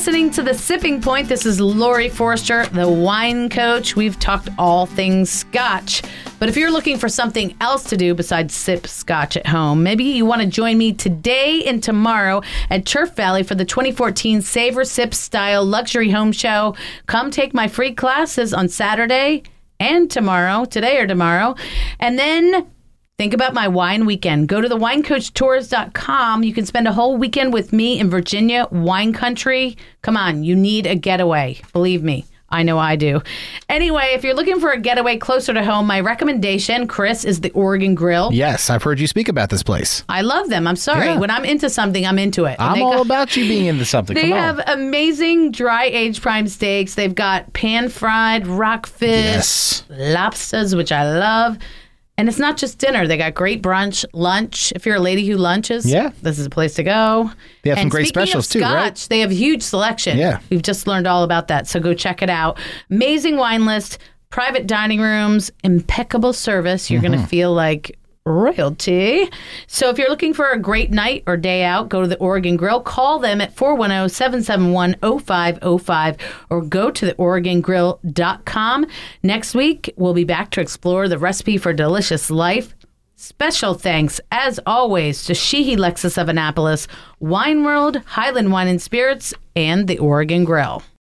listening to The Sipping Point. This is Laurie Forster, the wine coach. We've talked all things scotch. But if you're looking for something else to do besides sip scotch at home, maybe you want to join me today and tomorrow at Turf Valley for the 2014 Savor Sip Style Luxury Home Show. Come take my free classes on Saturday and tomorrow, today or tomorrow. And then Think about my wine weekend. Go to the winecoachtours.com. You can spend a whole weekend with me in Virginia, wine country. Come on, you need a getaway. Believe me. I know I do. Anyway, if you're looking for a getaway closer to home, my recommendation, Chris, is the Oregon Grill. Yes, I've heard you speak about this place. I love them. I'm sorry. Yeah. When I'm into something, I'm into it. And I'm all got- about you being into something. They Come on. have amazing dry aged prime steaks. They've got pan fried rockfish, Yes. lobsters, which I love. And it's not just dinner. They got great brunch, lunch. If you're a lady who lunches, Yeah. this is a place to go. They have some great specials too, right? They have huge selection. Yeah. We've just learned all about that. So go check it out. Amazing wine list, private dining rooms, impeccable service. You're Mm-hmm. going to feel like royalty. So if you're looking for a great night or day out, go to the Oregon Grill. Call them at 410-771-0505 or go to theoregongrill.com. Next week, we'll be back to explore the recipe for delicious life. Special thanks, as always, to Sheehy Lexus of Annapolis, Wine World, Highland Wine and Spirits, and the Oregon Grill.